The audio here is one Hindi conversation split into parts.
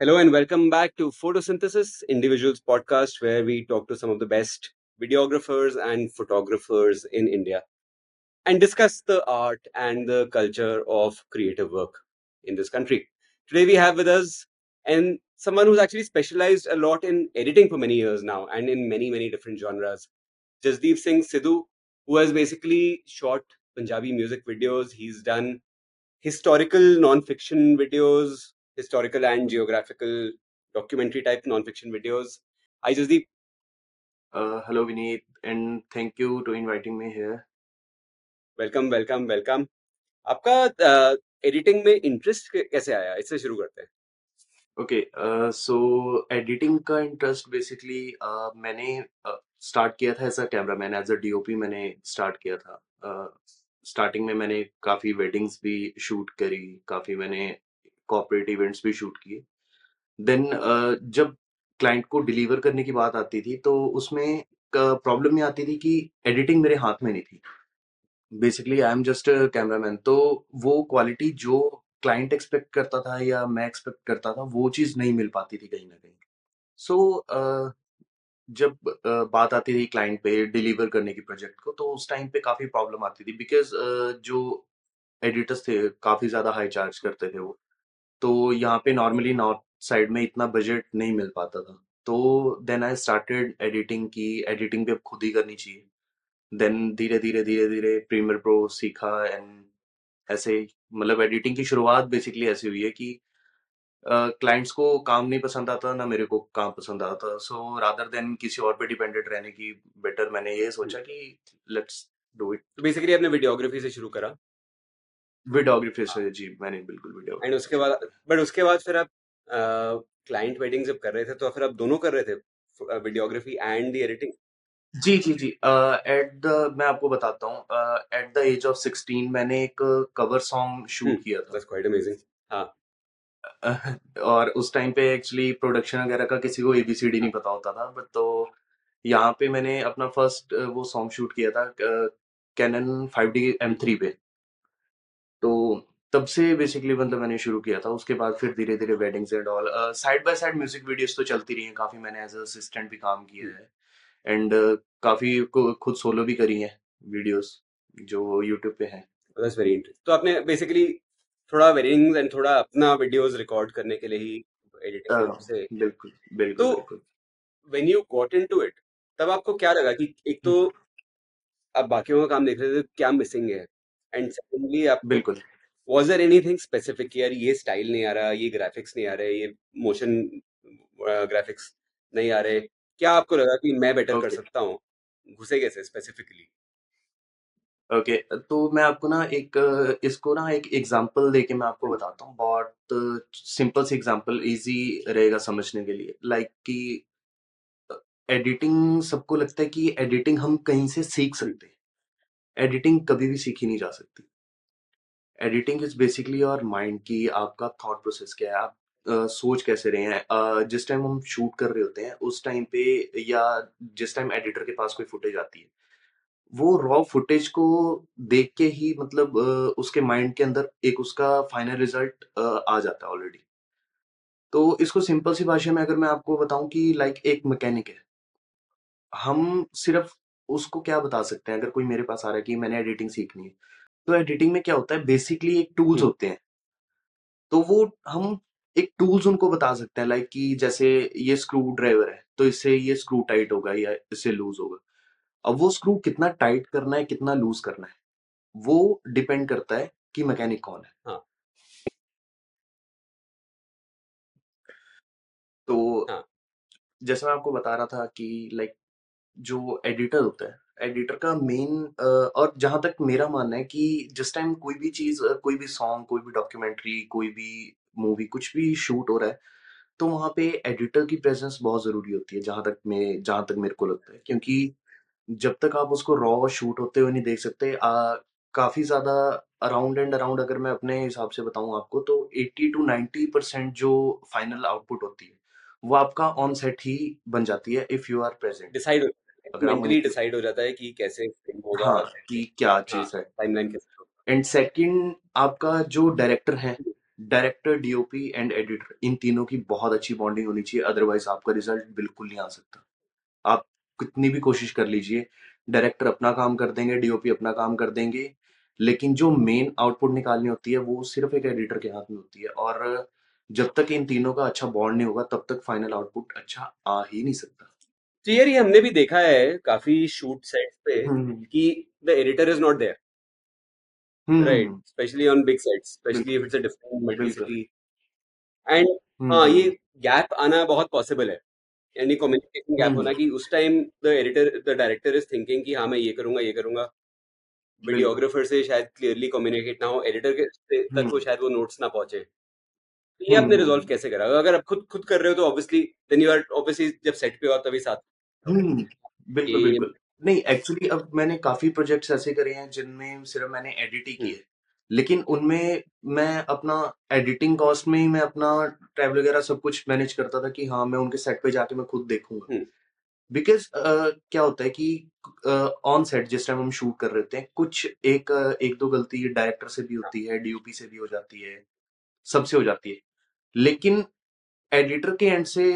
Hello and welcome back to Photosynthesis Individuals podcast, where we talk to some of the best videographers and photographers in India and discuss the art and the culture of creative work in this country. Today we have with us and someone who's actually specialized a lot in editing for many years now and in many many different genres. Jasdeep Singh Sidhu, who has basically shot Punjabi music videos. He's done historical non-fiction videos, historical and geographical documentary type non-fiction videos. Hi Jasdeep. Uh, hello Vineet, and thank you to inviting me here. Welcome welcome welcome आपका एडिटिंग में इंटरेस्ट कैसे आया इससे शुरू करते हैं ओके सो एडिटिंग का इंटरेस्ट बेसिकली मैंने स्टार्ट uh, किया था as a cameraman as a DOP मैंने स्टार्ट किया था स्टार्टिंग uh, में मैंने काफ़ी वेडिंग्स भी शूट करी काफ़ी मैंने कॉपरेट इवेंट्स भी शूट किए। देन जब क्लाइंट को डिलीवर करने की बात आती थी तो उसमें प्रॉब्लम ये आती थी कि एडिटिंग मेरे हाथ में नहीं थी। Basically I am just camera man तो वो क्वालिटी जो क्लाइंट एक्सपेक्ट करता था या मैं एक्सपेक्ट करता था वो चीज़ नहीं मिल पाती थी कहीं ना कहीं। सो so, uh, जब uh, बात आती थी क्लाइंट पे डिलीवर करने की प्रोजेक्ट को तो उस टाइम पे काफ़ी प्रॉब्लम आती थी बिकॉज़ uh, जो एडिटर्स थे काफ़ी ज़्यादा हाई चार्ज करते थे वो। तो यहाँ पे नॉर्मली नॉर्थ साइड में इतना बजट नहीं मिल पाता था। तो देन आई स्टार्टेड एडिटिंग की एडिटिंग भी अब खुद ही करनी चाहिए। देन धीरे धीरे धीरे धीरे प्रीमियर प्रो सीखा एंड ऐसे मतलब एडिटिंग की शुरुआत बेसिकली ऐसी हुई है कि क्लाइंट्स uh, को काम नहीं पसंद आता ना मेरे को काम पसंद आता। सो रादर देन किसी और पे डिपेंडेंट रहने की बेटर मैंने ये सोचा कि लेट्स डू इट तो बेसिकली आपने वीडियोग्राफी से शुरू करा। वीडियोग्राफी से जी मैंने बिल्कुल वीडियो एंड उसके बाद बट उसके बाद फिर आप क्लाइंट वेडिंग जब कर रहे थे तो फिर आप दोनों कर रहे थे वीडियोग्राफी एंड द एडिटिंग जी जी जी एट द मैं आपको बताता हूँ at the age of sixteen मैंने एक कवर सॉन्ग शूट किया था। क्वाइट अमेजिंग हाँ। और उस टाइम पे एक्चुअली प्रोडक्शन वगैरह का किसी को एबीसीडी नहीं पता होता था बट तो यहाँ पे मैंने अपना फ़र्स्ट वो सॉन्ग शूट किया था Canon five D M three पे। तो तब से बेसिकली मतलब मैंने शुरू किया था। उसके बाद फिर धीरे धीरे weddings and all side by side music videos तो चलती रही हैं। काफ़ी मैंने एज असिस्टेंट भी काम किया है। एंड uh, काफ़ी खुद सोलो भी करी है वीडियोस जो यूट्यूब पे है। दैट्स वेरी इंटरेस्टिंग तो आपने बेसिकली थोड़ा वेडिंग्स एंड थोड़ा अपना वीडियोस रिकॉर्ड करने के लिए ही एडिटिंग uh, से बिल्कुल बिल्कुल तो बिल्कुल। When you got into it तब आपको क्या लगा कि एक तो आप बाकियों का काम देख रहे थे क्या मिसिंग है? एंड सेकेंडली आप बिल्कुल। Was was there anything specific यार ये स्टाइल नहीं आ रहा ये ग्राफिक्स नहीं आ रहे ये मोशन ग्राफिक्स नहीं आ रहे। क्या आपको लगा कि मैं बेटर okay. कर सकता हूँ? घुसे कैसे स्पेसिफिकली ओके okay, तो मैं आपको ना एक इसको ना एक एग्जांपल देके मैं आपको बताता हूँ। बहुत सिंपल सी एग्जांपल इजी रहेगा समझने के लिए। लाइक like कि एडिटिंग सबको लगता है कि एडिटिंग हम कहीं से सीख सकते हैं। एडिटिंग कभी भी सीखी नहीं जा सकती। एडिटिंग इज़ बेसिकली और माइंड की आपका थॉट प्रोसेस क्या है, आप सोच कैसे रहे हैं जिस टाइम हम शूट कर रहे होते हैं, उस टाइम पे या जिस टाइम एडिटर के पास कोई फुटेज आती है, वो रॉ फुटेज को देख के ही मतलब उसके माइंड के अंदर एक उसका फाइनल रिज़ल्ट आ जाता है ऑलरेडी तो इसको सिंपल सी भाषा में अगर मैं आपको बताऊँ कि लाइक एक मैकेनिक है, हम सिर्फ़ उसको क्या बता सकते हैं? अगर कोई मेरे पास आ रहा है कि मैंने एडिटिंग सीखनी है। तो एडिटिंग में क्या होता है? बेसिकली एक टूल्स होते हैं। तो वो हम एक टूल्स उनको बता सकते हैं लाइक कि जैसे ये स्क्रू ड्राइवर है तो इससे ये स्क्रू टाइट होगा या इससे लूज होगा। अब वो स्क्रू कितना टाइट करना है कितना लूज करना है वो डिपेंड करता है कि मैकेनिक कौन है। हाँ. तो हाँ. जैसे मैं आपको बता रहा था कि लाइक जो एडिटर होता है एडिटर का मेन और जहाँ तक मेरा मानना है कि जिस टाइम कोई भी चीज़ कोई भी सॉन्ग कोई भी डॉक्यूमेंट्री कोई भी मूवी कुछ भी शूट हो रहा है तो वहाँ पे एडिटर की प्रेजेंस बहुत ज़रूरी होती है जहाँ तक मैं जहाँ तक मेरे को लगता है। क्योंकि जब तक आप उसको रॉ शूट होते हुए नहीं देख सकते आ, काफ़ी ज़्यादा अराउंड एंड अराउंड अगर मैं अपने हिसाब से बताऊँ आपको तो 80 टू 90 परसेंट जो फाइनल आउटपुट होती है वो आपका ऑन सेट ही बन जाती है if you are present decide mentally decide हो जाता है कि कैसे होगा हाँ, कि क्या चीज़ हाँ, है टाइमलाइन कैसे एंड सेकंड आपका जो डायरेक्टर है डायरेक्टर डीओपी एंड एडिटर इन तीनों की बहुत अच्छी बॉन्डिंग होनी चाहिए अदरवाइज़ आपका रिज़ल्ट बिल्कुल नहीं आ सकता। आप कितनी भी कोशिश कर लीजिए डायरेक्टर अपना काम कर देंगे डीओपी अपना काम कर देंगे लेकिन जो मेन आउटपुट निकालनी होती है वो सिर्फ़ एक एडिटर के हाथ में होती है और जब तक इन तीनों का अच्छा बॉन्ड नहीं होगा तब तक फाइनल आउटपुट अच्छा आ ही नहीं सकता। तो यार ये हमने भी देखा है काफ़ी शूट सेट्स पे हम्म। कि the editor is not there right hmm. Specially on big sets specially if it's a different multi city and हाँ ये हम्म। गैप आना बहुत पॉसिबल है। यानी कम्युनिकेशन गैप होना हम्म कि उस time the editor the director is thinking कि हाँ मैं ये करूँगा ये करूँगा। वीडियोग्राफर से शायद क्लियरली कम्युनिकेट ना हो एडिटर के तक हम्म। शायद वो नोट्स ना पहुँचे। तो ये आपने रिजॉल्व हम्म। कैसे करा? अगर आप खुद खुद कर रहे हो तो obviously then you are obviously जब सेट पे हो तभी साथ हम्म बिल्कुल बिल्कुल। नहीं एक्चुअली अब मैंने काफ़ी प्रोजेक्ट्स ऐसे करे हैं जिनमें सिर्फ़ मैंने एडिट ही की हम्म। है। लेकिन उनमें मैं अपना एडिटिंग कॉस्ट में ही मैं अपना ट्रैवल वगैरह सब कुछ मैनेज करता था कि हाँ मैं उनके सेट पे जाके मैं खुद देखूँगा। हम्म। बिकॉज़ क्या होता है कि ऑन सेट जिस टाइम हम शूट कर रहे होते हैं कुछ एक अ, एक दो गलती डायरेक्टर से भी होती है डीओपी से भी हो जाती है सबसे हो जाती है। लेकिन एडिटर के एंड से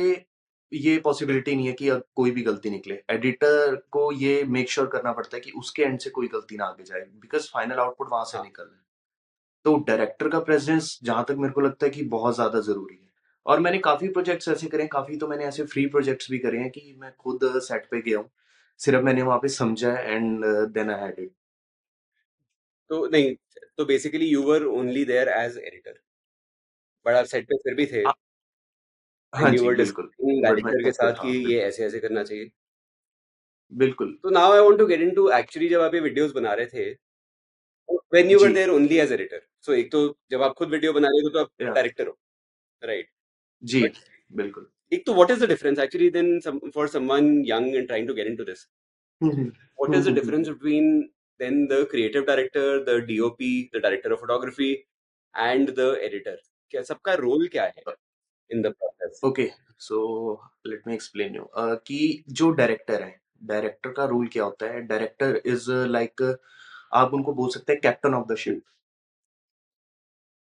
ये पॉसिबिलिटी नहीं है कि अब कोई भी गलती निकले। एडिटर को ये मेक श्योर sure करना पड़ता है कि उसके एंड से कोई गलती ना आगे जाए बिकॉज़ फाइनल आउटपुट वहाँ से हाँ। निकल रहा है। तो डायरेक्टर का प्रेजेंस जहाँ तक मेरे को लगता है कि बहुत ज़्यादा ज़रूरी है। और मैंने काफ़ी प्रोजेक्ट्स ऐसे करे हैं काफ़ी तो मैंने ऐसे फ्री प्रोजेक्ट्स भी करे हैं कि मैं खुद सेट पे गया हूँ। सिर्फ़ मैंने वहाँ पे समझा and then I had it तो नहीं तो basically you were only there as editor but आप सेट पे फिर भी थे। हाँ एंड यू जी वर बिल्कुल डिस्कसिंग डायरेक्टर के साथ कि ये ऐसे ऐसे करना चाहिए। बिल्कुल। तो now I want to get into actually जब आप ये वीडियोस बना रहे थे when you were there only as editor so एक तो जब आप खुद वीडियो बना रहे हो तो आप डायरेक्टर हो राइट जी बिल्कुल। एक तो what is the difference actually then for someone young and trying to get into this is the hmm difference between then the creative director, the DOP, the director of photography, and the editor? क्या सबका रोल क्या है? In the process okay so let me explain you कि जो डायरेक्टर है डायरेक्टर का रोल क्या होता है? डायरेक्टर इज़ लाइक आप उनको बोल सकते हैं कैप्टन ऑफ़ द शिप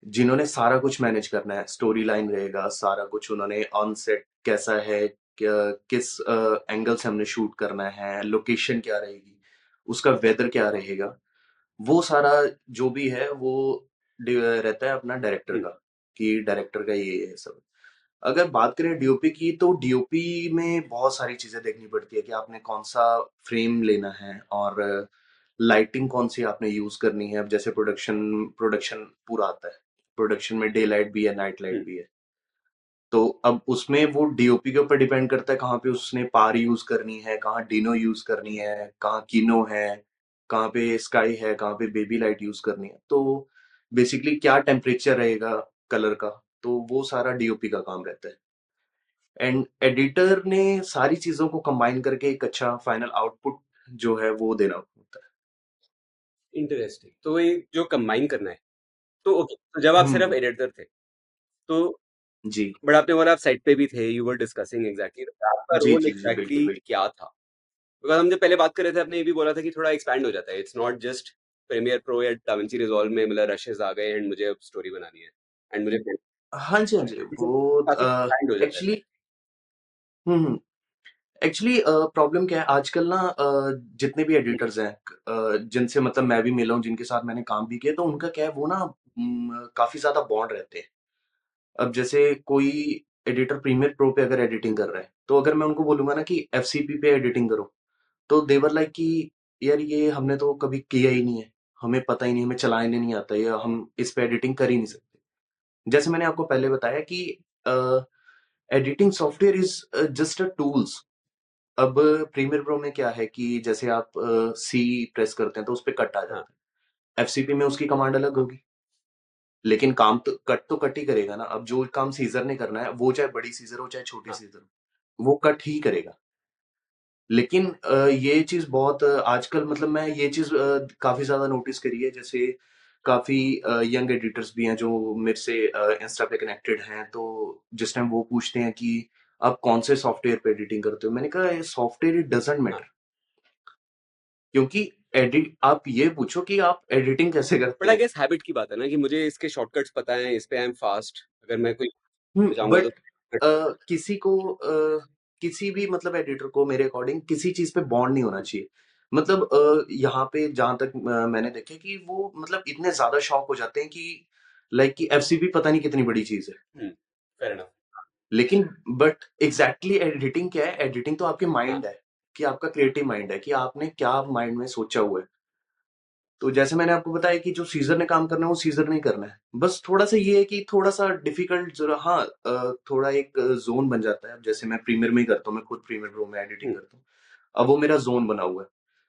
जिन्होंने सारा कुछ मैनेज करना है स्टोरी लाइन रहेगा, सारा कुछ उन्होंने ऑन सेट कैसा है, क्या, किस एंगल से हमने शूट करना है लोकेशन क्या रहेगी, उसका वेदर क्या रहेगा, वो सारा जो भी है, वो डि- रहता है अपना डायरेक्टर का, कि डायरेक्टर का ये है सब। अगर बात करें डीओपी की तो डीओपी में बहुत सारी चीज़ें देखनी पड़ती है कि आपने कौन सा फ्रेम लेना है और लाइटिंग कौन सी आपने यूज़ करनी है। अब जैसे प्रोडक्शन प्रोडक्शन पूरा आता है। प्रोडक्शन में डे लाइट भी है नाइट लाइट भी है। तो अब उसमें वो डीओपी के ऊपर डिपेंड करता है कहाँ पे उसने पार यूज़ करनी है कहाँ डिनो यूज़ करनी है कहाँ किनो है कहाँ पे स्काई है कहाँ पे बेबी लाइट यूज़ करनी है। तो बेसिकली क्या टेम्परेचर रहेगा कलर का? तो वो सारा डीओपी का काम रहता है। एंड एडिटर ने सारी चीज़ों को कंबाइन करके एक अच्छा फाइनल आउटपुट जो है वो देना होता है। इंटरेस्टिंग तो ये जो कंबाइन करना है तो ओके तो जब आप सिर्फ़ हम्म एडिटर थे तो जी। बट आपने बोला आप साइट पे भी थे यू वर डिस्कसिंग एग्जैक्टली आपका रोल एग्जैक्टली क्या था? बिकॉज़ हम जब पहले बात कर रहे थे आपने ये भी बोला था कि थोड़ा एक्सपैंड हो जाता है। It's not just Premiere Pro या डाविंची रिजॉल्व में मतलब रशेस आ गए एंड मुझे अब स्टोरी बनानी है एंड मुझे हाँ जी हाँ जी वो काफ़ी एक्सपैंड हो जाता है। एक्चुअली हम्म एक्चुअली प्रॉब्लम क्या है आजकल ना अ, जितने भी एडिटर्स हैं अ, जिनसे मतलब मैं भी मिला हूँ जिनके साथ मैंने काम भी किया तो उनका क्या है वो ना काफ़ी ज़्यादा बॉन्ड रहते हैं। अब जैसे कोई एडिटर प्रीमियर प्रो पे अगर एडिटिंग कर रहा है तो अगर मैं उनको बोलूँगा ना कि एफसीपी पे एडिटिंग करो तो देवर लाइक कि यार ये हमने तो कभी किया ही नहीं है हमें पता ही नहीं हमें चलाने नहीं आता या हम इस पे एडिटिंग कर ही नहीं सकते। जैसे मैंने आपको पहले बताया कि editing software is just a tools अब प्रीमियर प्रो में क्या है कि जैसे आप सी uh, प्रेस करते हैं तो उस पर कट आ जाता हाँ। एफसीपी में उसकी कमांड अलग होगी। लेकिन काम तो कट तो कट ही करेगा ना। अब जो काम सीजर ने करना है वो चाहे बड़ी सीजर हो चाहे छोटी हाँ। सीजर हो वो कट ही करेगा। लेकिन अ, ये चीज़ बहुत अ, आजकल मतलब मैं ये चीज़ अ, काफ़ी ज़्यादा नोटिस करी है। जैसे काफ़ी यंग एडिटर्स भी हैं जो मेरे से इंस्टा पे कनेक्टेड हैं तो जिस टाइम वो पूछते हैं कि आप कौन से सॉफ्टवेयर पे एडिटिंग करते हो मैंने कहा सॉफ्टवेयर इट डजेंट मैटर क्योंकि एडिट आप ये पूछो कि आप एडिटिंग कैसे करते बट आई हैं। गेस हैबिट की बात है ना कि मुझे इसके शॉर्टकट्स पता है इस पे आई एम फास्ट अगर मैं कोई हम्म बट तो किसी को किसी भी मतलब एडिटर को मेरे अकॉर्डिंग किसी चीज़ पे बॉन्ड नहीं होना चाहिए। मतलब अ, यहाँ पे जहाँ तक अ, मैंने देखे कि वो मतलब इतने ज़्यादा शॉक हो जाते हैं कि लाइक कि एफसीपी पता नहीं कितनी बड़ी चीज़ है। फेयर लेकिन बट एग्जैक्टली एडिटिंग क्या है? एडिटिंग तो आपके माइंड है। कि आपका क्रिएटिव माइंड है कि आपने क्या माइंड में सोचा हुआ है। तो जैसे मैंने आपको बताया कि जो सीजर ने काम करना है वो सीजर नहीं करना है। बस थोड़ा सा ये है कि थोड़ा सा डिफ़िकल्ट जरा हाँ अ, थोड़ा एक जोन बन जाता है। अब जैसे मैं प्रीमियर में ही करता हूँ मैं खुद प्रीमियर प्रो में एडिटिंग करता हूँ। अब वो मेरा जोन बना हुआ है।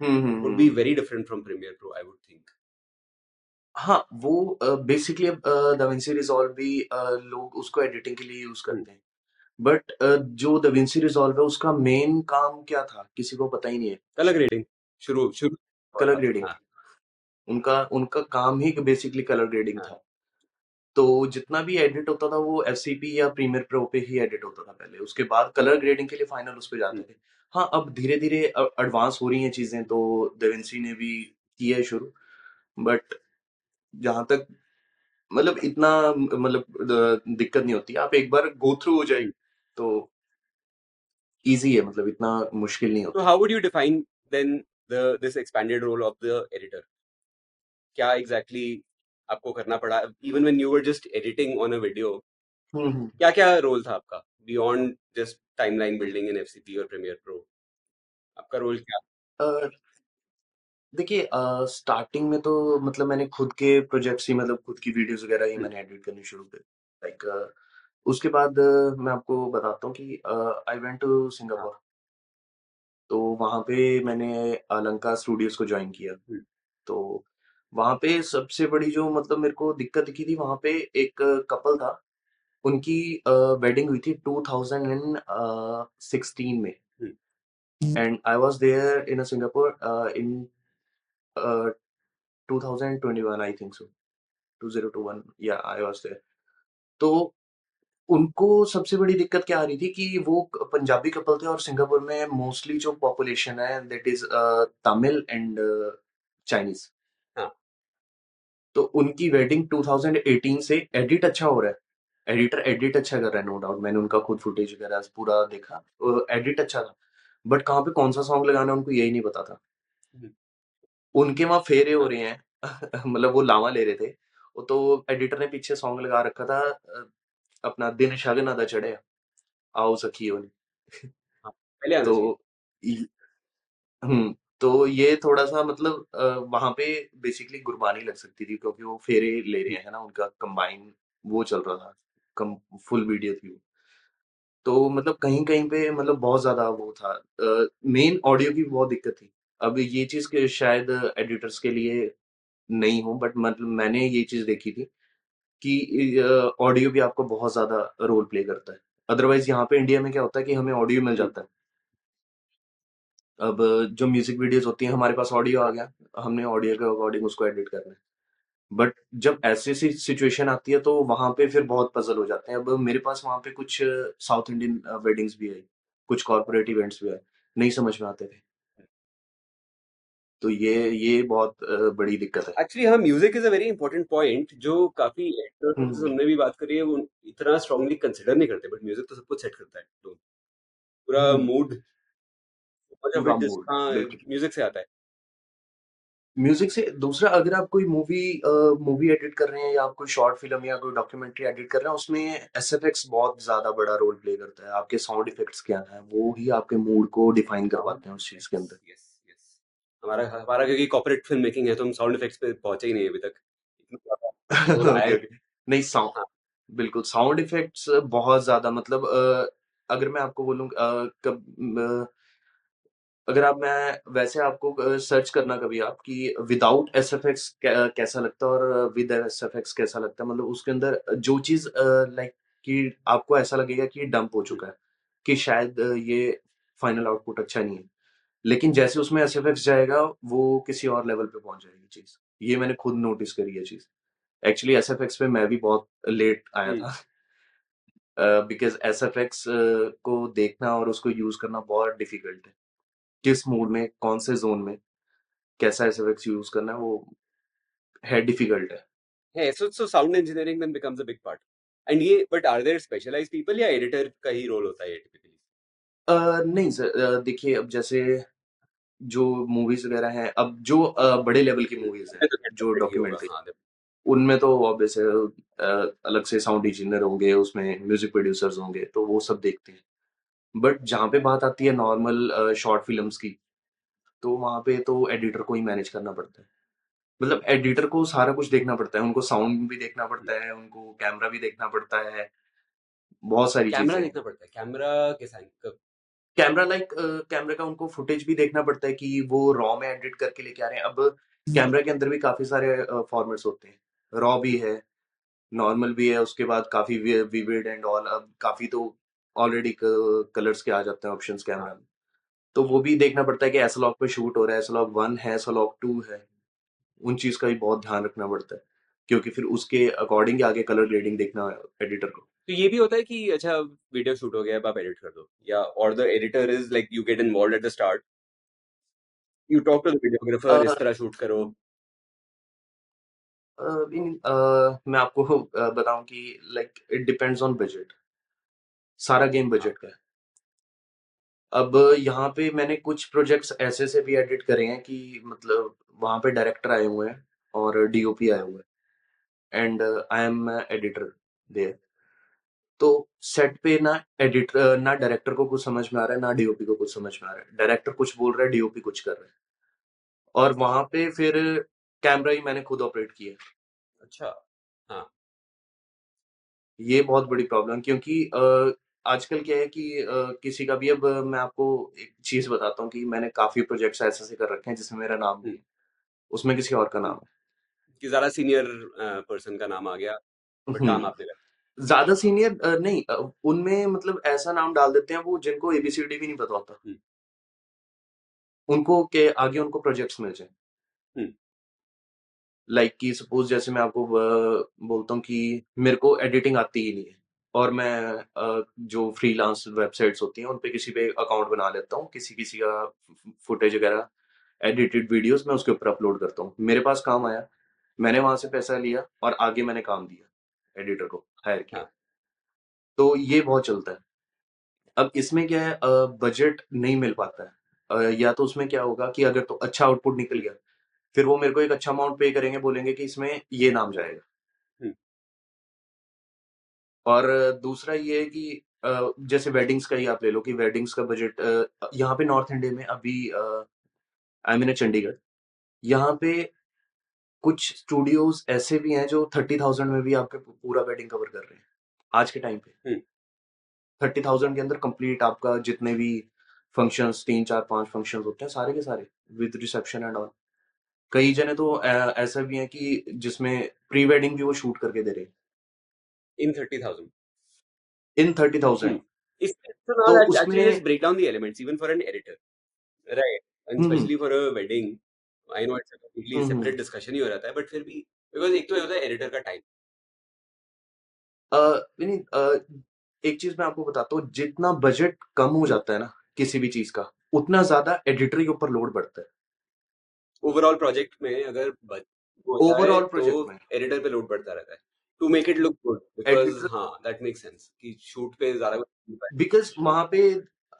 हम्म हम्म would be hmm. very different from Premiere Pro I would think. हाँ वो बेसिकली अब दाविंसी रिजॉल्व भी अ, लोग उसको एडिटिंग के लिए यूज़ करते हैं। बट जो दाविंसी रिजॉल्व है उसका मेन काम क्या था? किसी को पता ही नहीं है। Color grading शुरू शुरू कलर ग्रेडिंग हाँ। उनका उनका काम ही बेसिकली कलर ग्रेडिंग हाँ। था। तो जितना भी एडिट होता था वो एफ़ या प्रीमियर प्रो पे ही एडिट होता था पहले। उसके बाद कलर ग्रेडिंग के लिए फाइनल उस पे जाते थे। हाँ अब धीरे धीरे एडवांस हो रही हैं चीज़ें तो देवेंसी ने भी किया है शुरू बट जहाँ तक मतलब इतना मतलब द- दिक्कत नहीं होती आप एक बार गो थ्रू हो जाए तो इजी है मतलब इतना मुश्किल नहीं होता how would you define then the this expanded role of the editor? क्या exactly आपको करना पड़ा even when you were just editing on a video हम्म, हम्म। क्या क्या रोल था आपका beyond just timeline building in FCP और Premiere Pro? आपका रोल क्या? अ, देखिए स्टार्टिंग में तो मतलब मैंने खुद के प्रोजेक्ट्स ही मतलब खुद की वीडियोस वगैरह ही हम्म। मैंने एडिट करनी शुरू कर लाइक उसके बाद अ, मैं आपको बताता हूँ कि आई वेंट टू सिंगापुर तो वहाँ पे मैंने अलंका स्टूडियोज को ज्वाइन किया। हम्म। तो वहाँ पे सबसे बड़ी जो मतलब मेरे को दिक्कत दिखी थी वहाँ पे एक कपल था। उनकी वेडिंग हुई थी 2016 में। And I was there in Singapore in 2021 I think so 2021 या आई वाज देयर तो उनको सबसे बड़ी दिक्कत क्या आ रही थी कि वो पंजाबी कपल थे और सिंगापुर में मोस्टली जो पॉपुलेशन है that is Tamil and Chinese हाँ। तो उनकी वेडिंग 2018 से एडिट अच्छा हो रहा है। एडिटर एडिट अच्छा कर रहा है नो डाउट मैंने उनका खुद फुटेज वगैरह पूरा देखा। एडिट अच्छा था। बट कहाँ पे कौन सा सॉन्ग लगाना है उनको यही नहीं पता था। हम्म। उनके वहाँ फेरे हो रहे हैं। मतलब वो लावा ले रहे थे। वो तो एडिटर ने पीछे सॉन्ग लगा रखा था अ, अपना दिन शगन दा चढ़े। आओ सखियों ने। पहले आना तो हम्म तो ये थोड़ा सा मतलब वहाँ पे बेसिकली गुरबानी लग सकती थी क्योंकि वो फेरे ले रहे हैं ना? उनका कंबाइन वो चल रहा था। कम फुल वीडियो थी तो मतलब कहीं कहीं पे मतलब बहुत ज़्यादा वो था। मेन ऑडियो की बहुत दिक्कत थी। अब ये चीज़ के शायद एडिटर्स के लिए नहीं हो, बट मतलब मैंने ये चीज़ देखी थी कि ऑडियो भी आपको बहुत ज़्यादा रोल प्ले करता है। अदरवाइज़ यहाँ पे इंडिया में क्या होता है कि हमें ऑडियो मिल जाता है। अब जो म्यूज़िक वीडियोस होती हैं, हमारे पास ऑडियो आ गया, हमने ऑडियो के अकॉर्डिंग उसको एडिट करना है। बट जब ऐसी सी सिचुएशन आती है तो वहाँ पे फिर बहुत पजल हो जाते हैं। अब मेरे पास वहाँ पे कुछ साउथ इंडियन वेडिंग्स भी है कुछ कॉर्पोरेट इवेंट्स भी है नहीं समझ में आते थे। तो ये ये बहुत अ, बड़ी दिक्कत है। एक्चुअली हाँ music is a very important point जो काफ़ी एक्टर्स हम्म। हमने भी बात करी है वो इतना स्ट्रांगली कंसिडर नहीं करते बट म्यूज़िक तो सब कुछ सेट करता है तो। पूरा हम्म, मूड पूरा मूड हाँ बिल्कुल। म्यूज़िक से आता है। म्यूज़िक से दूसरा अगर आप कोई मूवी मूवी एडिट कर रहे हैं या आप कोई शॉर्ट फ़िल्म या कोई डॉक्यूमेंट्री एडिट कर रहे हैं उसमें एसएफएक्स बहुत ज़्यादा बड़ा रोल प्ले करता है। आपके साउंड इफेक्ट्स क्या है वो ही आपके मूड को डिफाइन करवाते हैं उस चीज़ के अंदर। यस यस हमारा हमारा क्योंकि कॉर्पोरेट फ़िल्म मेकिंग है तो हम साउंड इफेक्ट्स पे पहुँचे ही नहीं अभी तक। नहीं साउंड हाँ। बिल्कुल साउंड इफेक्ट्स बहुत ज़्यादा मतलब अगर मैं आपको बोलूँ कब अगर आप मैं वैसे आपको सर्च करना कभी आप कि विदाउट एस एफ़ कै कैसा लगता है और विद एसएफएक्स कैसा लगता है मतलब उसके अंदर जो चीज़ लाइक कि आपको ऐसा लगेगा कि डंप हो चुका है, कि शायद ये फाइनल आउटपुट अच्छा नहीं है। लेकिन जैसे उसमें एसएफएक्स जाएगा, वो किसी और लेवल पे पहुँच जाएगी चीज़। ये मैंने खुद नोटिस करी है चीज़। एक्चुअली एस एफ़ एक्स पे मैं भी बहुत लेट आया था। बिकॉज़ एस एफ़ अ, को देखना और उसको यूज़ करना बहुत डिफ़िकल्ट है। किस मूड में, कौन से ज़ोन में, कैसा एसएफएक्स यूज़ करना है, वो है डिफ़िकल्ट है। है so so sound engineering then becomes a big part and ये but are there specialised people या एडिटर का ही रोल होता है टिपिकली? अ, नहीं सर देखिए अब जैसे जो मूवीज़ वगैरह हैं, अब जो अ, बड़े लेवल की मूवीज़ हैं, तो जो डॉक्यूमेंट्री हाँ, उनमें तो ऑब्वियस है अलग से साउंड इंजीनियर होंगे, उसमें म्यूज़िक प्रोड्यूसर्स होंगे, तो वो सब देखते हैं। बट जहाँ पे बात आती है नॉर्मल अ, शॉर्ट फ़िल्म्स की, तो वहाँ पे तो एडिटर को ही मैनेज करना पड़ता है। मतलब एडिटर को सारा कुछ देखना पड़ता है, उनको साउंड भी देखना पड़ता है, उनको कैमरा भी देखना पड़ता है, बहुत सारी कैमरा चीज़ें हैं। देखना पड़ता है, कैमरा किस एंग कब कैमरा लाइक अ, कैमरे का उनको फुटेज भी देखना पड़ता है कि वो रॉ में एडिट करके लेके आ रहे हैं। अब कैमरा के अंदर भी काफ़ी सारे अ, फॉर्मेट्स होते हैं। रॉ भी है, नॉर्मल भी है, उसके बाद काफ़ी वि विविड एंड ऑल अब काफ़ी तो ऑलरेडी कलर्स के आ जाते हैं ऑप्शंस कैमरा में। तो वो भी देखना पड़ता है कि एस-लॉग पे शूट हो रहा है, एस-लॉग 1 है, एस-लॉग 2 है। उन चीज़ का भी बहुत ध्यान रखना पड़ता है, क्योंकि फिर उसके अकॉर्डिंग आगे कलर ग्रेडिंग देखना एडिटर को। तो ये भी होता है कि अच्छा वीडियो शूट हो गया अब आप एडिट कर दो या और the editor is like you get involved at the start, you talk to the videographer इस तरह शूट करो। अ, इन अ, मैं आपको अ, बताऊँ कि like it depends on budget. सारा गेम बजट का है। अब यहाँ पे मैंने कुछ प्रोजेक्ट्स ऐसे से भी एडिट करे हैं कि मतलब वहाँ पे डायरेक्टर आए हुए हैं और डीओपी आए हुए हैं and I am editor there. तो सेट पे ना एडिटर ना डायरेक्टर को कुछ समझ में आ रहा है, ना डीओपी को कुछ समझ में आ रहा है। डायरेक्टर कुछ बोल रहा है, डीओपी कुछ कर रहा है और वहाँ पे फिर कैमरा ही मैंने खुद ऑपरेट किया अच्छा, हाँ, ये बहुत बड़ी प्रॉब्लम क्योंकि आजकल क्या है कि अ, किसी का भी अब मैं आपको एक चीज़ बताता हूँ कि मैंने काफ़ी प्रोजेक्ट्स ऐसे-ऐसे कर रखे हैं जिसमें मेरा नाम नहीं हुँ, है, उसमें किसी और का नाम है। कि ज़्यादा सीनियर अ, पर्सन का नाम आ गया, बट हुँ, काम आपने करा। ज़्यादा सीनियर अ, नहीं अ, उनमें मतलब ऐसा नाम डाल देते हैं वो जिनको एबीसीडी भी नहीं पता होता, हुँ, उनको के आगे उनको प्रोजेक्ट्स मिल जाएँ। हुँ, लाइक कि सपोज़ जैसे मैं आपको ब बोलता हूँ कि मेरे को एडिटिंग आती ही नहीं है। और मैं जो फ्रीलांस वेबसाइट्स होती हैं, उन पे किसी पे अकाउंट बना लेता हूँ, किसी-किसी का फुटेज वगैरह, एडिटेड वीडियोज़ मैं उसके ऊपर अपलोड करता हूँ। मेरे पास काम आया, मैंने वहाँ से पैसा लिया और आगे मैंने काम दिया, एडिटर को हायर किया। हाँ, तो ये बहुत चलता है। अब इसमें क्या है बजट नहीं मिल पाता है। या तो उसमें क्या होगा कि अगर तो अच्छा आउटपुट निकल गया, फिर वो मेरे को एक अच्छा अमाउंट पे करेंगे, बोलेंगे कि इसमें ये नाम जाएगा। और दूसरा ये है कि जैसे वेडिंग्स का ही आप ले लो कि वेडिंग्स का बजट यहाँ पे नॉर्थ इंडिया में अभी आई मीन चंडीगढ़ यहाँ पे कुछ स्टूडियोज ऐसे भी हैं जो थर्टी थाउज़ेंड में भी आपके पूरा वेडिंग कवर कर रहे हैं आज के टाइम पे। थर्टी थाउज़ेंड के अंदर कंप्लीट आपका जितने भी फ़ंक्शन तीन चार पाँच फ़ंक्शन होते हैं सारे के सारे विद रिसेप्शन एंड ऑल कई जने तो ऐसा भी है कि जिसमें प्री वेडिंग भी वो शूट करके दे रहे हैं। In thirty thousand. In thirty thousand. तो हम्म। हम्म, हम्म। एक चीज़ मैं आपको बताता हूँ जितना बजट कम हो जाता है ना किसी भी चीज़ का उतना ज़्यादा एडिटर के ऊपर लोड बढ़ता है। ओवरऑल प्रोजेक्ट में अगर एडिटर पे लोड बढ़ता रहता है। Make it look good because editor हाँ that makes sense कि shoot पे ज़्यादा. बिकॉज़ वहाँ पे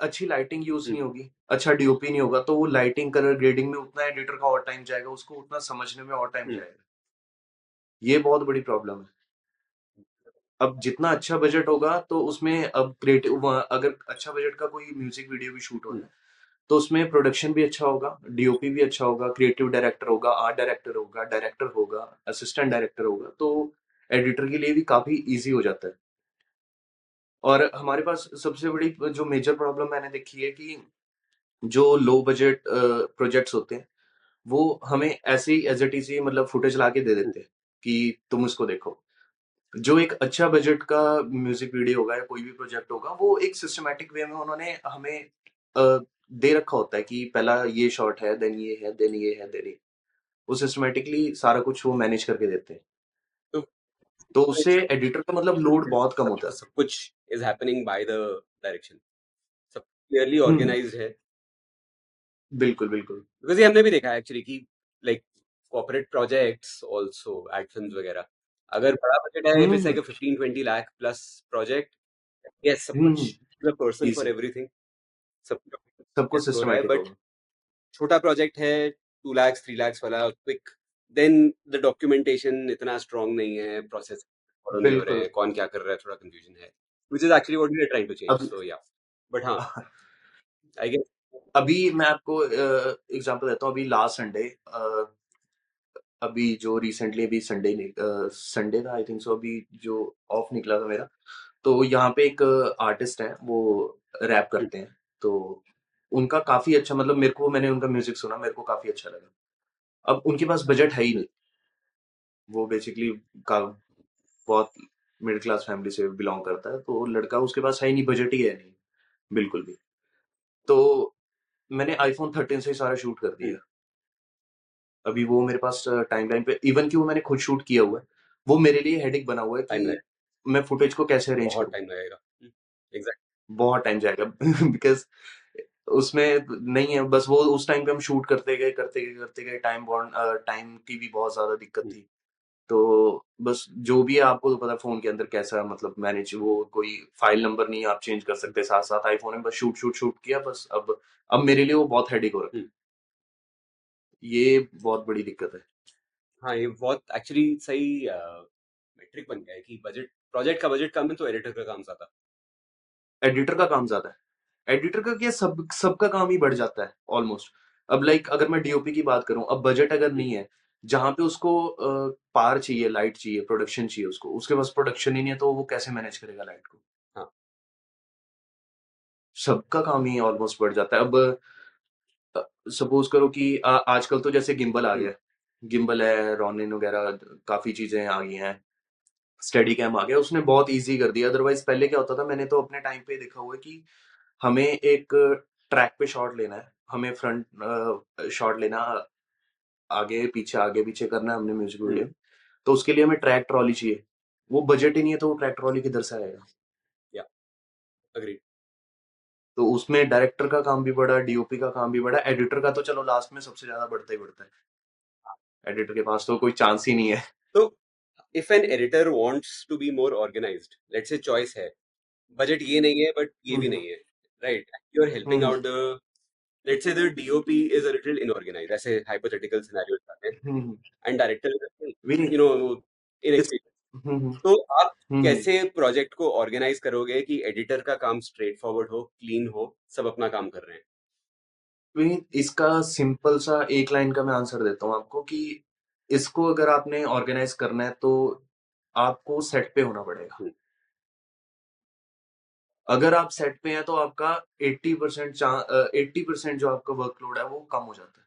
अच्छी लाइटिंग यूज़. नहीं होगी अच्छा डीओपी नहीं होगा तो वो लाइटिंग कलर ग्रेडिंग में उतना एडिटर का और टाइम जाएगा उसको उतना समझने में और टाइम Hmm. जाएगा ये बहुत बड़ी प्रॉब्लम है अब जितना अच्छा बजट होगा तो उसमें अब क्रिएटिव अगर अच्छा बजट का कोई म्यूज़िक वीडियो भी शूट हो Hmm. रहा है तो उसमें प्रोडक्शन भी अच्छा होगा डीओपी भी अच्छा होगा क्रिएटिव डायरेक्टर होगा आर्ट डायरेक्टर होगा डायरेक्टर होगा असिस्टेंट डायरेक्टर होगा तो एडिटर के लिए भी काफ़ी इजी हो जाता है। और हमारे पास सबसे बड़ी जो मेजर प्रॉब्लम मैंने देखी है कि जो लो बजट प्रोजेक्ट्स होते हैं, वो हमें ऐसे ही एज इट इज़ ही मतलब फुटेज ला के दे देते हैं कि तुम इसको देखो। जो एक अच्छा बजट का म्यूज़िक वीडियो होगा या कोई भी प्रोजेक्ट होगा, वो एक सिस्टमेटिक वे में उन्होंने हमें दे रखा होता है कि पहला ये शॉट है देन ये है देन ये है देन ये। वो सिस्टमेटिकली सारा कुछ वो मैनेज करके देते हैं। तो उससे एडिटर का मतलब लोड बहुत कम होता है सब कुछ is happening by the direction सब क्लियरली हम्म। ऑर्गेनाइज्ड है। बिल्कुल बिल्कुल। बिकॉज़ ये हमने भी देखा है एक्चुअली कि like corporate projects also ad films वगैरह अगर बड़ा बजट है it's like a 15 20 lakh plus project yes सब कुछ पर्सन फॉर एवरीथिंग सब सब कुछ हो है बट छोटा प्रोजेक्ट है टू लैक्स थ्री लैक्स वाला क्विक देन द डॉक्यूमेंटेशन इतना स्ट्रांग नहीं है प्रोसेस नहीं हो रहे हैं कौन क्या कर रहा है? थोड़ा कंफ्यूजन है। Which is actually what we are trying to change so या बट हाँ आई गेस अभी मैं आपको एग्जांपल देता हूँ अभी लास्ट संडे अभी जो रिसेंटली अभी संडे संडे था आई थिंक सो अभी जो ऑफ़ निकला था मेरा तो यहाँ पे एक आर्टिस्ट है वो रैप करते हैं तो उनका काफ़ी अच्छा मतलब मेरे को मैंने उनका म्यूज़िक सुना मेरे को काफ़ी अच्छा लगा। अब उनके पास बजट है ही नहीं। वो बेसिकली का बहुत मिडिल क्लास फैमिली से बिलोंग करता है तो लड़का उसके पास है ही नहीं बजट ही है नहीं बिल्कुल भी। तो मैंने आईफोन थर्टीन से ही सारा शूट कर दिया। अभी वो मेरे पास टाइम लाइन पे इवन कि वो मैंने खुद शूट किया हुआ है वो मेरे लिए हेडिक बना हुआ है कि मैं फुटेज को कैसे अरेंज बहुत टाइम लगेगा एग्जैक्ट बहुत टाइम जाएगा बिकॉज़ उसमें नहीं है बस वो उस टाइम पे हम शूट करते गए करते गए करते गए टाइम बॉन्ड टाइम की भी बहुत ज़्यादा दिक्कत थी। तो बस जो भी है आपको तो पता फ़ोन के अंदर कैसा मतलब मैनेज वो कोई फ़ाइल नंबर नहीं आप चेंज कर सकते साथ साथ आईफोन में बस शूट शूट शूट किया बस अब अब मेरे लिए वो बहुत हेडिक हो रहा है। ये बहुत बड़ी दिक्कत है। हाँ ये बहुत एक्चुअली सही मेट्रिक बन गया है कि बजट प्रोजेक्ट का बजट कम है तो एडिटर का काम ज़्यादा। एडिटर का काम ज़्यादा है। एडिटर का क्या सब सबका काम ही बढ़ जाता है ऑलमोस्ट अब लाइक अगर मैं डीओपी की बात करूँ अब बजट अगर नहीं है जहाँ पे उसको पार चाहिए लाइट चाहिए प्रोडक्शन चाहिए उसको उसके पास प्रोडक्शन ही नहीं है तो वो कैसे मैनेज करेगा लाइट को? हाँ। सबका काम ही ऑलमोस्ट बढ़ जाता है। अब सपोज़ करो कि आ, आजकल तो जैसे गिम्बल आ गया गिम्बल है। रोनिन वगैरह काफ़ी चीज़ें आ गई हैं। स्टडी कैम आ गया उसने बहुत इजी कर दिया। अदरवाइज़ पहले क्या होता था मैंने तो अपने टाइम पे देखा हुआ है कि हमें एक ट्रैक पे शॉट लेना है हमें फ्रंट शॉट लेना आगे पीछे आगे पीछे करना है हमने म्यूज़िक वीडियो। तो उसके लिए हमें ट्रैक ट्रॉली चाहिए। वो बजट ही नहीं है तो वो ट्रैक ट्रॉली किधर से आएगा? या अग्री तो उसमें डायरेक्टर का काम भी बढ़ा डीओपी का काम भी बढ़ा एडिटर का तो चलो लास्ट में सबसे ज़्यादा बढ़ता ही बढ़ता है। एडिटर के पास तो कोई चांस ही नहीं है। तो if an editor wants to be more organised let's say choice है बजट ये नहीं है बट ये भी नहीं है। Right you are helping out the let's say the DOP is a little inorganised ऐसे हाइपोथेटिकल सिनेरियोस आते हैं and director you know inexperience तो आप कैसे प्रोजेक्ट को ऑर्गेनाइज करोगे कि एडिटर का काम स्ट्रेट फॉरवर्ड हो क्लीन हो सब अपना काम कर रहे हैं? इसका सिंपल सा एक लाइन का मैं आंसर देता हूँ आपको कि इसको अगर आपने ऑर्गेनाइज करना है तो आपको सेट पे होना पड़ेगा। अगर आप सेट पे हैं तो आपका 80 परसेंट एट्टी परसेंट जो आपका वर्कलोड है वो कम हो जाता है।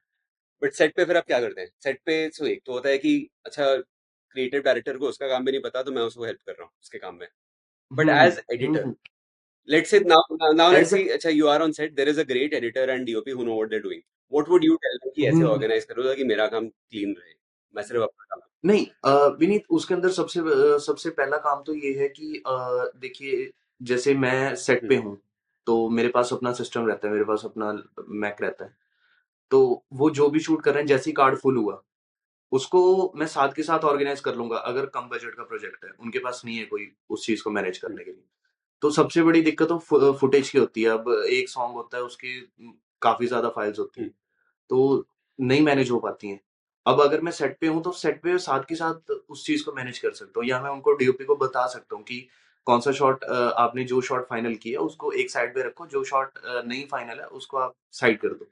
बट सेट पे फिर आप क्या करते हैं? सेट पे सो एक तो होता है कि अच्छा क्रिएटिव डायरेक्टर को उसका काम भी नहीं पता तो मैं उसको हेल्प कर रहा हूँ उसके काम में। But as editor let's say now now, let's see अच्छा you are on set there is a great editor and DOP who know what they're doing. What would you tell them कि ऐसे ऑर्गेनाइज करो ताकि मेरा काम क्लीन रहे? मैं सिर्फ़ अपना काम नहीं विनीत उसके अंदर सबसे सबसे पहला काम तो ये है कि देखिए जैसे मैं सेट पे हूँ तो मेरे पास अपना सिस्टम रहता है मेरे पास अपना मैक रहता है। तो वो जो भी शूट कर रहे हैं जैसे कार्ड फुल हुआ उसको मैं साथ के साथ ऑर्गेनाइज कर लूँगा अगर कम बजट का प्रोजेक्ट है उनके पास नहीं है कोई उस चीज़ को मैनेज करने के लिए। तो सबसे बड़ी दिक्कत तो फुटेज की होती है। अब एक सॉन्ग होता है उसकी काफ़ी ज़्यादा फाइल्स होती है तो नहीं मैनेज हो पाती हैं। अब अगर मैं सेट पे हूँ तो सेट पे साथ के साथ उस चीज़ को मैनेज कर सकता हूँ या मैं उनको डीओपी को बता सकता हूँ कि कौन सा शॉट आपने जो शॉट फाइनल किया उसको एक साइड पे रखो जो शॉट नहीं फाइनल है उसको आप साइड कर दो।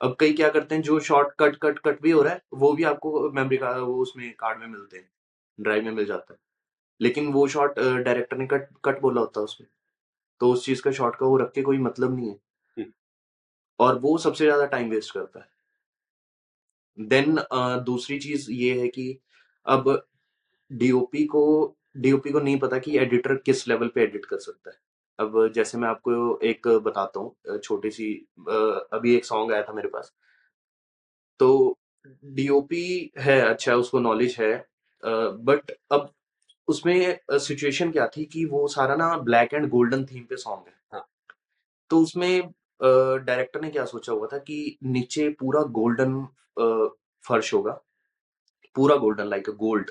अब कई क्या करते हैं जो शॉट कट कट कट भी हो रहा है वो भी आपको मेमोरी का वो उसमें कार्ड में मिलते हैं ड्राइव में मिल जाता है। लेकिन वो शॉट डायरेक्टर ने कट कट बोला होता है उसमें तो उस चीज़ का शॉट का वो रख के कोई मतलब नहीं है। और वो सबसे ज़्यादा टाइम वेस्ट करता है। देन दूसरी चीज़ ये है कि अब डीओपी को डीओपी को नहीं पता कि एडिटर किस लेवल पे एडिट कर सकता है। अब जैसे मैं आपको एक बताता हूँ छोटी-सी अभी एक सॉन्ग आया था मेरे पास। तो डीओपी है अच्छा उसको नॉलेज है बट अब उसमें सिचुएशन क्या थी कि वो सारा ना ब्लैक एंड गोल्डन थीम पे सॉन्ग है। हाँ। तो उसमें डायरेक्टर ने क्या सोचा हुआ था कि नीचे पूरा गोल्डन फर्श होगा। पूरा गोल्डन लाइक गोल्ड।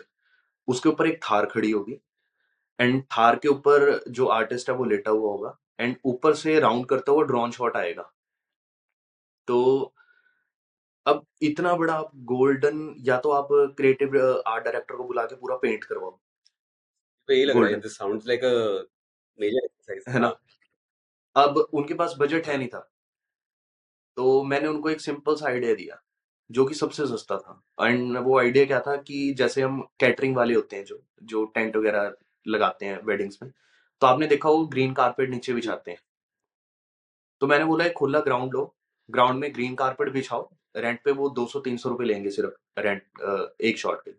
उसके ऊपर एक थार खड़ी होगी एंड थार के ऊपर जो आर्टिस्ट है वो लेटा हुआ होगा एंड ऊपर से राउंड करता हुआ ड्रोन शॉट आएगा। तो अब इतना बड़ा आप गोल्डन या तो आप क्रिएटिव आर्ट डायरेक्टर को बुला के पूरा पेंट करवाओ। तो यही लग रहा है this sounds like a major exercise है ना? अब उनके पास बजट है नहीं था। तो मैंने उनको एक सिंपल सा आइडिया दिया, जो कि सबसे सस्ता था एंड वो आइडिया क्या था कि जैसे हम कैटरिंग वाले होते हैं जो, जो टेंट वगैरह लगाते हैं वेडिंग्स में, तो आपने देखा होगा ग्रीन कारपेट नीचे बिछाते हैं। तो मैंने बोला एक खुला ग्राउंड लो, ग्राउंड में ग्रीन कारपेट बिछाओ, रेंट पे वो 200-300 रुपए लेंगे सिर्फ़ रेंट एक शॉट के।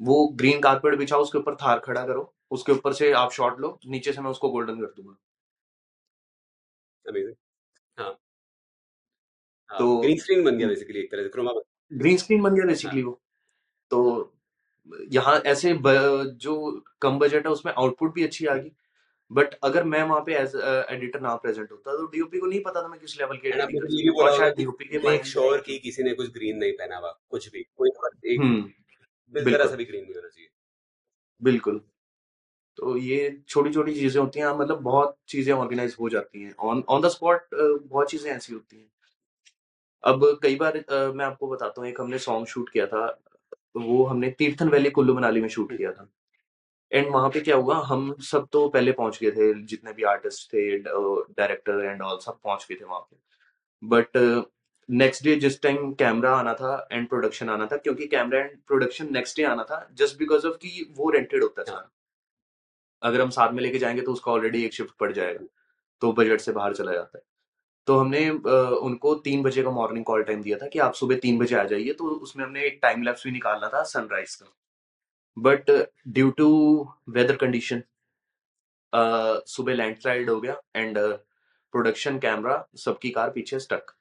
वो ग्रीन कारपेट बिछाओ, उसके ऊपर थार खड़ा करो, उसके ऊपर से आप शॉट लो, नीचे से मैं उसको गोल्डन कर दूँगा। हाँ तो ग्रीन स्क्रीन बन गया बेसिकली एक तरह से क्रोमा ग्रीन स्क्रीन बन गया हाँ। बेसिकली वो। तो यहाँ ऐसे ब, जो कम बजट है उसमें आउटपुट भी अच्छी आ गई। बट अगर मैं वहाँ पे एज एडिटर ना प्रेजेंट होता तो डीओपी को नहीं पता था मैं किस लेवल की एंड एडिटिंग आपने कर ये भी सकता हूँ बोला और होगा शायद कि डीओपी के मेक माइंड में श्योर कि किसी ने कुछ ग्रीन नहीं पहना हुआ कुछ भी। कोई एक हम्म बिल्कुल। भी ग्रीन नहीं होना चाहिए। बिल्कुल। तो ये छोटी छोटी चीज़ें होती हैं मतलब बहुत चीज़ें ऑर्गेनाइज हो जाती हैं। ऑन ऑन द स्पॉट बहुत चीज़ें ऐसी होती हैं। अब कई बार अ, मैं आपको बताता हूँ एक हमने सॉन्ग शूट किया था वो हमने तीर्थन वैली कुल्लू मनाली में शूट हम्म, किया था। एंड वहाँ पे क्या हुआ हम सब तो पहले पहुँच गए थे जितने भी आर्टिस्ट थे डायरेक्टर एंड ऑल सब पहुँच गए थे वहाँ पे। बट नेक्स्ट डे जिस टाइम कैमरा आना था एंड प्रोडक्शन आना था क्योंकि camera and production next day आना था जस्ट बिकॉज़ ऑफ़ कि वो रेंटेड होता है हाँ। अगर हम साथ में लेके जाएँगे तो उसका ऑलरेडी एक शिफ्ट पड़ जाएगा तो बजट से बाहर चला जाता है। तो हमने उनको तीन बजे का मॉर्निंग कॉल टाइम दिया था कि आप सुबह तीन बजे आ जाइए तो उसमें हमने एक टाइम लैप्स भी निकालना था सनराइज का। But due to weather condition सुबह लैंडस्लाइड हो गया एंड प्रोडक्शन कैमरा सबकी कार पीछे stuck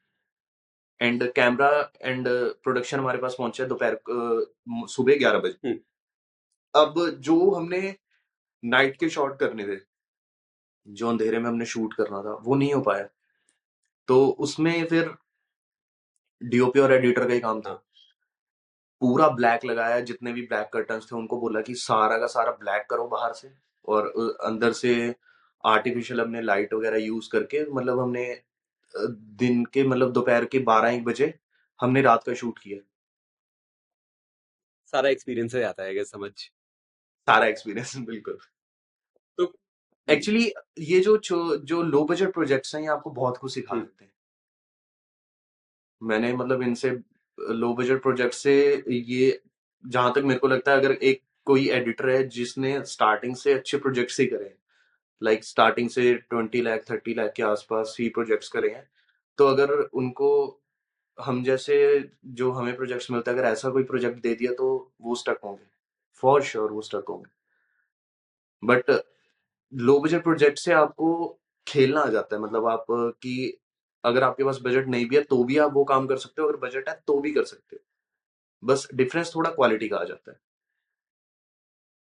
and camera and production हमारे पास पहुँचा दोपहर अ, सुबह ग्यारह बजे। हम्म, अब जो हमने नाइट के शॉट करने थे जो अंधेरे में हमने शूट करना था वो नहीं हो पाया। तो उसमें फिर डीओपी और एडिटर का ही काम था। पूरा ब्लैक लगाया जितने भी ब्लैक कर्टन्स थे उनको बोला कि सारा का सारा ब्लैक करो बाहर से और अंदर से आर्टिफिशियल हमने लाइट वगैरह यूज़ करके मतलब हमने दिन के मतलब दोपहर के बारह एक बजे हमने रात का शूट किया। सारा एक्सपीरियंस आता है समझ। सारा एक्सपीरियंस बिल्कुल। एक्चुअली ये जो जो, लो बजट प्रोजेक्ट्स हैं ये आपको बहुत कुछ सिखा हम्म, देते हैं। मैंने मतलब इनसे लो बजट प्रोजेक्ट से ये जहाँ तक मेरे को लगता है अगर एक कोई एडिटर है जिसने स्टार्टिंग से अच्छे प्रोजेक्ट्स ही करे लाइक स्टार्टिंग से ट्वेंटी लाख थर्टी लाख के आसपास ही प्रोजेक्ट्स करे हैं तो अगर उनको हम जैसे जो हमें प्रोजेक्ट्स मिलता है अगर ऐसा कोई प्रोजेक्ट दे दिया तो वो स्टक होंगे। फॉर श्योर वो स्टक होंगे। बट लो बजट प्रोजेक्ट से आपको खेलना आ जाता है। मतलब आप कि अगर आपके पास बजट नहीं भी है तो भी आप वो काम कर सकते हो। अगर बजट है तो भी कर सकते हो। बस डिफरेंस थोड़ा क्वालिटी का आ जाता है।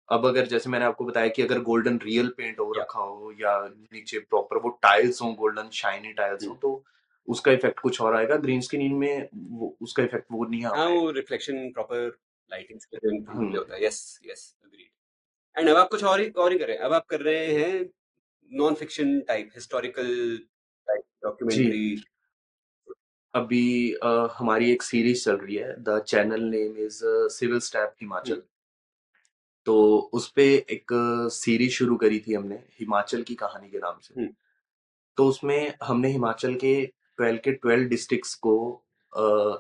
अब अगर जैसे मैंने आपको बताया कि अगर गोल्डन रियल पेंट हो रखा हो या नीचे प्रॉपर वो टाइल्स हो गोल्डन शाइनी टाइल्स हो तो उसका इफ़ेक्ट कुछ और आएगा। ग्रीन स्क्रीन में वो, उसका इफ़ेक्ट वो नहीं आ हाँ वो रिफ्लेक्शन प्रॉपर लाइटिंग से होता है। यस यस अग्रीड एंड अब आप कुछ और ही और ही कर रहे हैं। अब आप कर रहे हैं non fiction type historical type documentary. अभी अ, हमारी एक सीरीज़ चल रही है the channel name is civil step Himachal. तो उस पे एक सीरीज़ शुरू करी थी हमने हिमाचल की कहानी के नाम से। तो उसमें हमने हिमाचल के ट्वेल्व के ट्वेल्व डिस्ट्रिक्ट्स को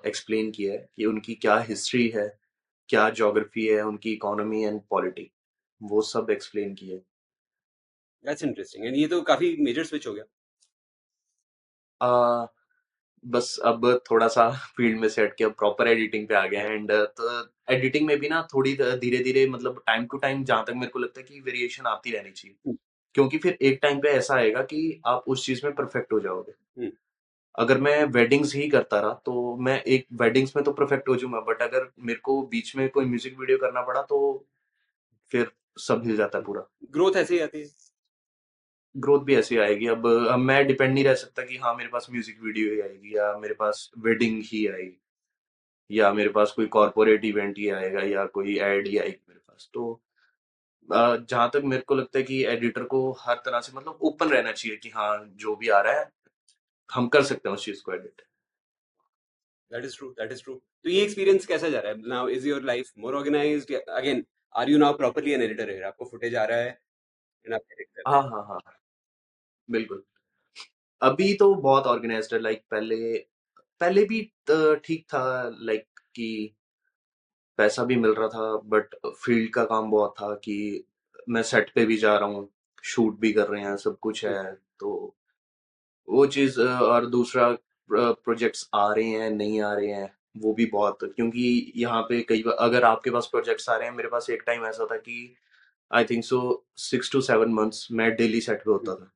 एक्सप्लेन किया है कि उनकी क्या हिस्ट्री है क्या जोग्राफी है उनकी इकोनॉमी एंड पॉलिटी। वो सब एक्सप्लेन है दैट्स इंटरेस्टिंग एंड ये तो काफ़ी मेजर स्विच हो गया। अ, बस अब थोड़ा-सा फ़ील्ड में सेट किया, प्रॉपर एडिटिंग पे आ गए हैं। एंड तो एडिटिंग में भी ना थोड़ी धीरे-धीरे मतलब टाइम टू टाइम जहाँ तक मेरे को लगता है कि वेरिएशन आती रहनी चाहिए। क्योंकि फिर एक टाइम पे ऐसा आएगा कि आप उस चीज़ में परफेक्ट हो जाओगे। अगर मैं वेडिंग्स ही करता रहा तो मैं एक वेडिंग्स में तो परफेक्ट हो जाऊँगा। बट अगर मेरे को बीच में कोई म्यूज़िक वीडियो करना पड़ा तो फिर सब हिल जाता है पूरा। ग्रोथ ऐसे ही आती है। ग्रोथ भी ऐसी आएगी। अब अब मैं डिपेंड नहीं रह सकता कि हाँ मेरे पास म्यूज़िक वीडियो ही आएगी या मेरे पास वेडिंग ही आएगी या मेरे पास कोई कॉर्पोरेट इवेंट ही आएगा या कोई एड ही आएगी मेरे पास। तो जहाँ तक मेरे को लगता है कि एडिटर को हर तरह से मतलब ओपन रहना चाहिए कि हाँ जो भी आ रहा है हम कर सकते हैं उस चीज़ को edit that is true that is true तो ये एक्सपीरियंस कैसा जा रहा है? Now is your life more organised again are you now properly an editor है आपको फुटेज आ रहा है एंड आप एडिट हाँ। हाँ हाँ बिल्कुल। अभी तो बहुत ऑर्गेनाइज्ड है लाइक पहले पहले भी ठीक था लाइक कि पैसा भी मिल रहा था बट फ़ील्ड का काम बहुत था कि मैं सेट पे भी जा रहा हूँ शूट भी कर रहे हैं सब कुछ है तो वो चीज़ और दूसरा प्रोजेक्ट्स आ रहे हैं नहीं आ रहे हैं वो भी बहुत क्योंकि यहाँ पे कई बार अगर आपके पास प्रोजेक्ट्स आ रहे हैं मेरे पास एक टाइम ऐसा था कि I think so six to seven months मैं डेली सेट पे होता था।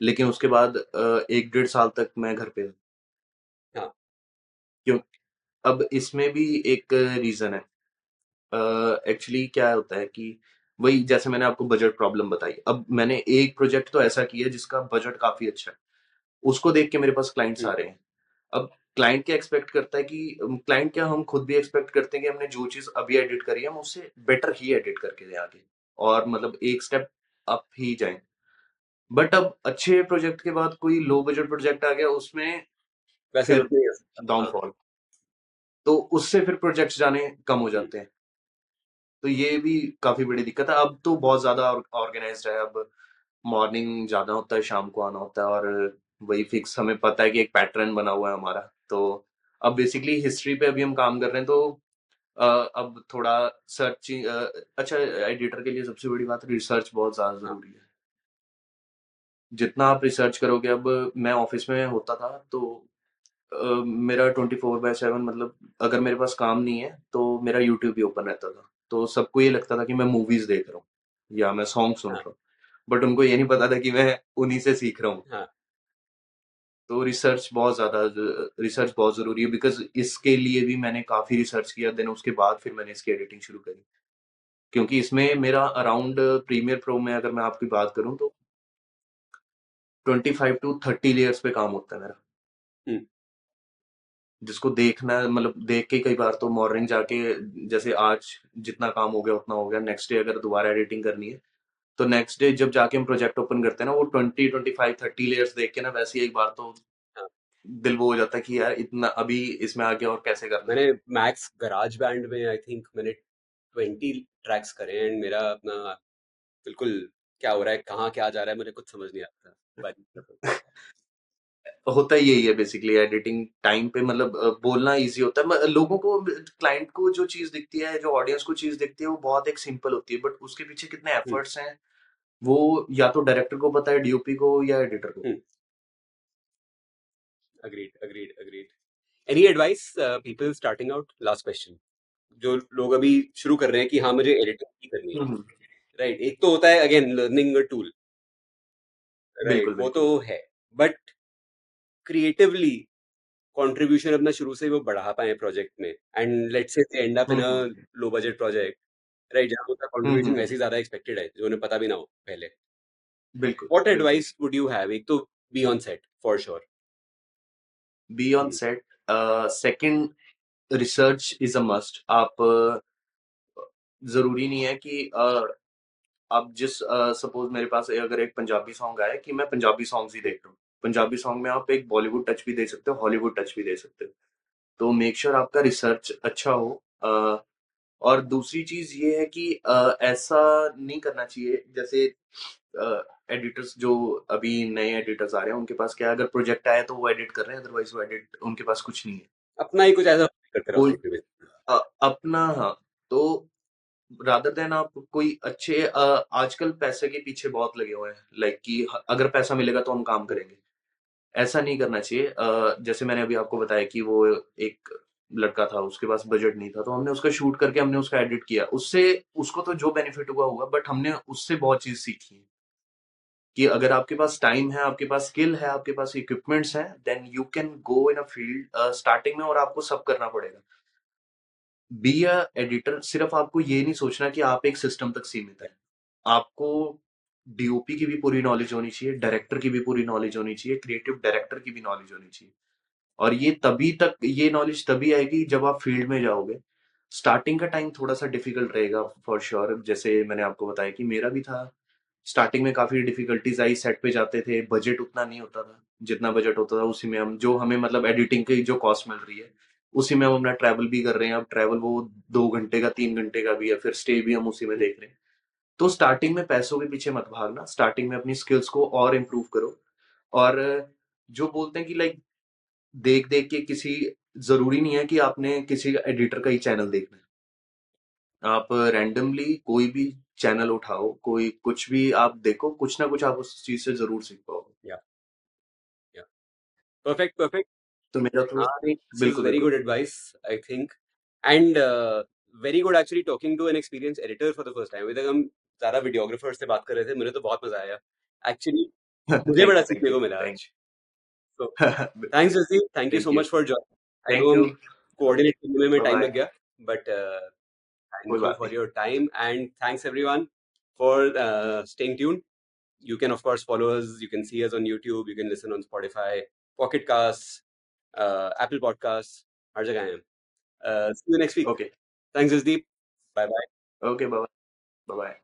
लेकिन उसके बाद अ, एक डेढ़ साल तक मैं घर पे था। हाँ। क्यों अब इसमें भी एक रीजन है। एक्चुअली क्या होता है कि वही जैसे मैंने आपको बजट प्रॉब्लम बताई अब मैंने एक प्रोजेक्ट तो ऐसा किया जिसका बजट काफ़ी अच्छा है। उसको देख के मेरे पास क्लाइंट्स आ रहे हैं। अब क्लाइंट क्या एक्सपेक्ट करता है कि क्लाइंट क्या हम खुद भी एक्सपेक्ट करते हैं कि हमने जो चीज़ अभी एडिट करी है हम उससे बेटर ही एडिट करके दें आगे। और मतलब एक स्टेप अप ही जाएँ। बट अब अच्छे प्रोजेक्ट के बाद कोई लो बजट प्रोजेक्ट आ गया उसमें वैसे डाउनफॉल तो उससे फिर प्रोजेक्ट्स जाने कम हो जाते हैं। तो ये भी काफ़ी बड़ी दिक्कत है। अब तो बहुत ज़्यादा ऑर्गेनाइज्ड है। अब मॉर्निंग जाना होता है शाम को आना होता है और वही फिक्स हमें पता है कि एक पैटर्न बना हुआ है हमारा। तो अब बेसिकली हिस्ट्री पे अभी हम काम कर रहे हैं तो अ, अब थोड़ा सर्च अच्छा एडिटर के लिए सबसे बड़ी बात रिसर्च बहुत ज़्यादा हाँ। ज़रूरी है। जितना आप रिसर्च करोगे अब मैं ऑफ़िस में होता था तो अ, मेरा ट्वेंटी फोर बाय सेवन मतलब अगर मेरे पास काम नहीं है तो मेरा यूट्यूब भी ओपन रहता था। तो सबको ये लगता था कि मैं मूवीज़ देख रहा हूँ या मैं सॉन्ग सुन हाँ। रहा हूँ। बट उनको ये नहीं पता था कि मैं उन्हीं से सीख रहा हूँ। हाँ। तो रिसर्च बहुत ज़्यादा रिसर्च बहुत ज़रूरी है बिकॉज़ इसके लिए भी मैंने काफ़ी रिसर्च किया देन उसके बाद फिर मैंने इसकी एडिटिंग शुरू करी। क्योंकि इसमें मेरा अराउंड प्रीमियर प्रो में अगर मैं आपकी बात करूँ तो twenty five to thirty layers पे काम होता है मेरा। हम्म, जिसको देखना मतलब देख के कई बार तो मॉर्निंग जाके जैसे आज जितना काम हो गया उतना हो गया नेक्स्ट डे अगर दोबारा एडिटिंग करनी है तो नेक्स्ट डे जब जाके हम प्रोजेक्ट ओपन करते हैं ना वो twenty twenty five thirty layers देख के ना वैसे ही एक बार तो हाँ। दिल वो हो जाता है कि यार इतना अभी इसमें आगे और कैसे करना मैंने मैक्स गराज बैंड में आई थिंक मैंने ट्वेंटी ट्रैक्स करे एंड मेरा अपना बिल्कुल क्या हो रहा है कहाँ क्या जा रहा है मुझे कुछ समझ नहीं आता होता ही यही है बेसिकली एडिटिंग टाइम पे मतलब बोलना इजी होता है। लोगों को क्लाइंट को जो चीज़ दिखती है जो ऑडियंस को चीज़ दिखती है वो बहुत एक सिंपल होती है बट उसके पीछे कितने एफर्ट्स हैं वो या तो डायरेक्टर को पता है डीओपी को या एडिटर को। Agreed agreed agreed any advice people starting out last question जो लोग अभी शुरू कर रहे हैं कि हाँ मुझे एडिटिंग करनी है। हम्म, राइट एक तो होता है अगेन लर्निंग टूल राइट बिल्कुल वो तो है बट क्रिएटिवली कंट्रीब्यूशन अपना शुरू से ही वो बढ़ा पाए प्रोजेक्ट में। And let's say end up in hmm uh hmm. Low budget project right जहाँ उनका हम्म कंट्रीब्यूशन हम्म, वैसे ही ज़्यादा एक्सपेक्टेड है जो उन्हें पता भी ना हो पहले। बिल्कुल what advice would you have एक तो be on set for sure be on set second research is a must आप ज़रूरी नहीं है कि अ, अब जिस सपोज़ मेरे पास अगर एक पंजाबी सॉन्ग आया कि मैं पंजाबी सॉन्ग्स ही देख रहा हूँ पंजाबी सॉन्ग में आप एक बॉलीवुड टच भी दे सकते हो हॉलीवुड टच भी दे सकते हो। तो मेक श्योर sure आपका रिसर्च अच्छा हो। अ, और दूसरी चीज़ ये है कि अ, ऐसा नहीं करना चाहिए जैसे एडिटर्स जो अभी नए एडिटर्स आ रहे हैं उनके पास क्या अगर प्रोजेक्ट आया तो वो एडिट कर रहे हैं अदरवाइज़ वो एडिट उनके पास कुछ नहीं है। अपना ही कुछ ऐसा अपना हाँ तो रादर देन आप कोई अच्छे अ, आजकल पैसे के पीछे बहुत लगे हुए हैं लाइक कि अगर पैसा मिलेगा तो हम काम करेंगे। ऐसा नहीं करना चाहिए। जैसे मैंने अभी आपको बताया कि वो एक लड़का था, उसके पास बजट नहीं था तो हमने उसका शूट करके हमने उसका एडिट किया। उससे, उसको तो जो बेनिफिट हुआ हुआ बट हमने उससे बहुत चीज़ सीखी है। कि अगर आपके पास टाइम है, आपके पास स्किल है, आपके पास इक्विपमेंट्स हैं then you can go in a field starting में और आपको सब करना पड़ेगा। बी अ एडिटर सिर्फ़ आपको ये नहीं सोचना कि आप एक सिस्टम तक सीमित है। आपको डीओपी की भी पूरी नॉलेज होनी चाहिए डायरेक्टर की भी पूरी नॉलेज होनी चाहिए क्रिएटिव डायरेक्टर की भी नॉलेज होनी चाहिए। और ये तभी तक, ये नॉलेज तभी आएगी जब आप फ़ील्ड में जाओगे। स्टार्टिंग का टाइम थोड़ा सा डिफ़िकल्ट रहेगा फॉर श्योर जैसे मैंने आपको बताया कि मेरा भी था। स्टार्टिंग में काफ़ी डिफिकल्टीज आई सेट पे जाते थे बजट उतना नहीं होता था। जितना बजट होता था, उसी में हम, जो हमें मतलब एडिटिंग की जो कॉस्ट मिल रही है, उसी में हम अपना ट्रैवल भी कर रहे हैं। अब ट्रैवल वो दो घंटे का, तीन घंटे का भी है, फिर स्टे भी हम उसी में देख रहे हैं। तो स्टार्टिंग में पैसों के पीछे मत भागना। स्टार्टिंग में अपनी स्किल्स को और इम्प्रूव करो। और जो बोलते हैं कि लाइक देख देख के किसी ज़रूरी नहीं है कि आपने किसी एडिटर का ही चैनल देखना है। आप रैंडमली कोई भी चैनल उठाओ कोई कुछ भी आप देखो कुछ ना कुछ आप उस चीज़ से ज़रूर सीख पाओगे। या या परफेक्ट परफेक्ट तो मेरा तो बिल्कुल very good advice I think and very good actually talking to an experience editor for the first time अभी ज़्यादा वीडियोग्राफर से बात कर रहे थे मुझे तो बहुत मज़ा आया एक्चुअली मुझे बड़ा यू सीखने यू को मिला आज सो thanks Jasim thank you so you much for join I know you coordinate करने में टाइम बाय लग गया but your time and thanks everyone for uh, staying tuned you can of course follow us you can see us on youtube you can listen on spotify pocket casts uh, apple podcasts हर जगह हैं uh, see you next week okay thanks Jasdeep bye bye okay bye bye